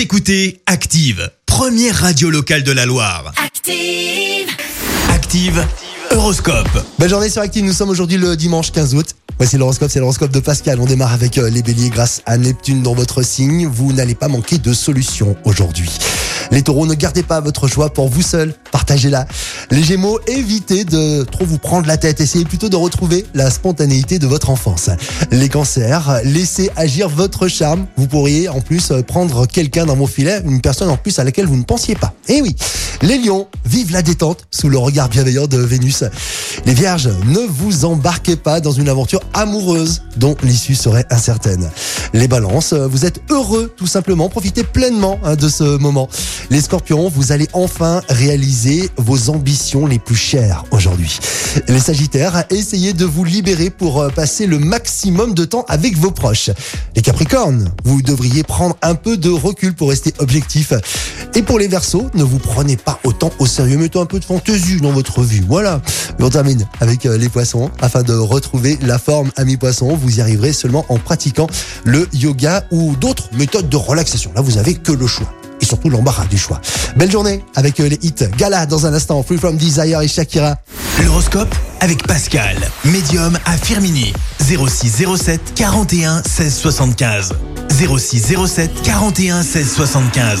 Vous écoutez Active, première radio locale de la Loire. Active. Active, Horoscope. Belle journée sur Active, nous sommes aujourd'hui le dimanche 15 août. Voici l'horoscope, c'est l'horoscope de Pascal. On démarre avec euh, les béliers grâce à Neptune dans votre signe. Vous n'allez pas manquer de solutions aujourd'hui. Les taureaux, ne gardez pas votre joie pour vous seul, partagez-la. Les gémeaux, évitez de trop vous prendre la tête, essayez plutôt de retrouver la spontanéité de votre enfance. Les cancers, laissez agir votre charme. Vous pourriez en plus prendre quelqu'un dans vos filets, une personne en plus à laquelle vous ne pensiez pas. Eh oui, les lions, vive la détente sous le regard bienveillant de Vénus. Les vierges, ne vous embarquez pas dans une aventure amoureuse dont l'issue serait incertaine. Les balances, vous êtes heureux tout simplement, profitez pleinement hein, de ce moment. Les scorpions, vous allez enfin réaliser vos ambitions les plus chères aujourd'hui. Les sagittaires, essayez de vous libérer pour euh, passer le maximum de temps avec vos proches. Les capricornes, vous devriez prendre un peu de recul pour rester objectif. Et pour les versos, ne vous prenez pas autant au sérieux, mettez un peu de fantaisie dans votre vie. Voilà. Et on termine avec euh, les poissons. Afin de retrouver la forme ami poisson, vous y arriverez seulement en pratiquant le yoga ou d'autres méthodes de relaxation. Là, vous avez que le choix. Et surtout l'embarras du choix. Belle journée avec euh, les hits Gala dans un instant, Free From Desire et Shakira. L'horoscope avec Pascal, médium à Firmini. 06 07 41 16 75. 06 07 41 16 75.